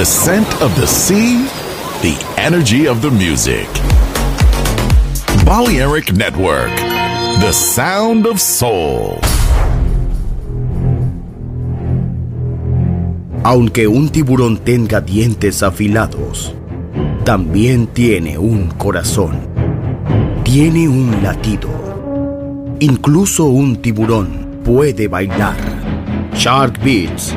The scent of the sea, the energy of the music. Balearic Network, the sound of soul. Aunque un tiburón tenga dientes afilados, también tiene un corazón. Tiene un latido. Incluso un tiburón puede bailar. Shark Beats,